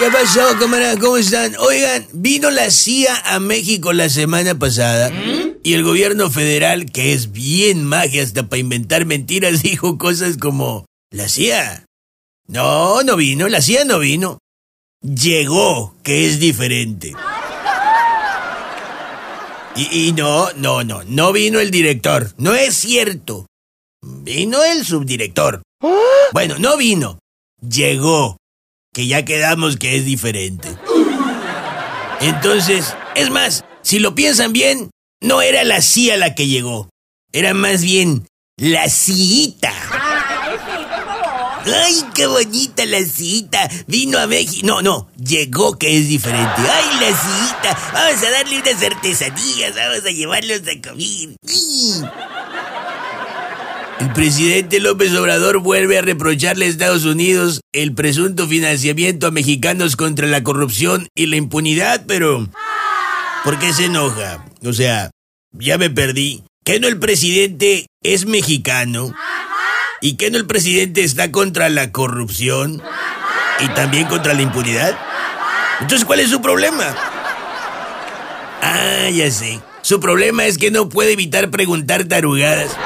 ¿Qué pasó, camarada? ¿Cómo están? Oigan, vino la CIA a México la semana pasada y el gobierno federal, que es bien magia hasta para inventar mentiras, dijo cosas como, ¿la CIA? No, no vino, la CIA no vino. Llegó, que es diferente. Y, y no, no, no, no vino el director. No es cierto. Vino el subdirector. Bueno, no vino. Llegó. Que ya quedamos que es diferente. Entonces, es más, si lo piensan bien, no era la CIA la que llegó. Era más bien la cita. ¡Ay, qué bonita la cita! Vino a México. No, no, llegó que es diferente. ¡Ay, la cita! Vamos a darle unas artesanías, vamos a llevarlos a comer. El presidente López Obrador vuelve a reprocharle a Estados Unidos el presunto financiamiento a mexicanos contra la corrupción y la impunidad, pero... ¿Por qué se enoja? O sea, ya me perdí. ¿Qué no el presidente es mexicano? ¿Y qué no el presidente está contra la corrupción? ¿Y también contra la impunidad? Entonces, ¿cuál es su problema? Ah, ya sé. Su problema es que no puede evitar preguntar tarugadas.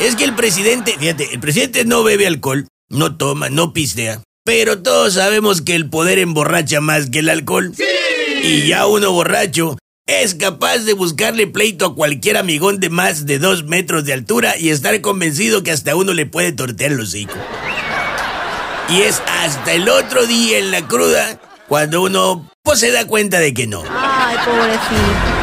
Es que el presidente, fíjate, el presidente no bebe alcohol, no toma, no pistea. Pero todos sabemos que el poder emborracha más que el alcohol. Y ya uno borracho es capaz de buscarle pleito a cualquier amigón de más de dos metros de altura y estar convencido que hasta uno le puede tortear el hocico. Y es hasta el otro día en la cruda cuando uno pues se da cuenta de que no. Ay, pobrecito.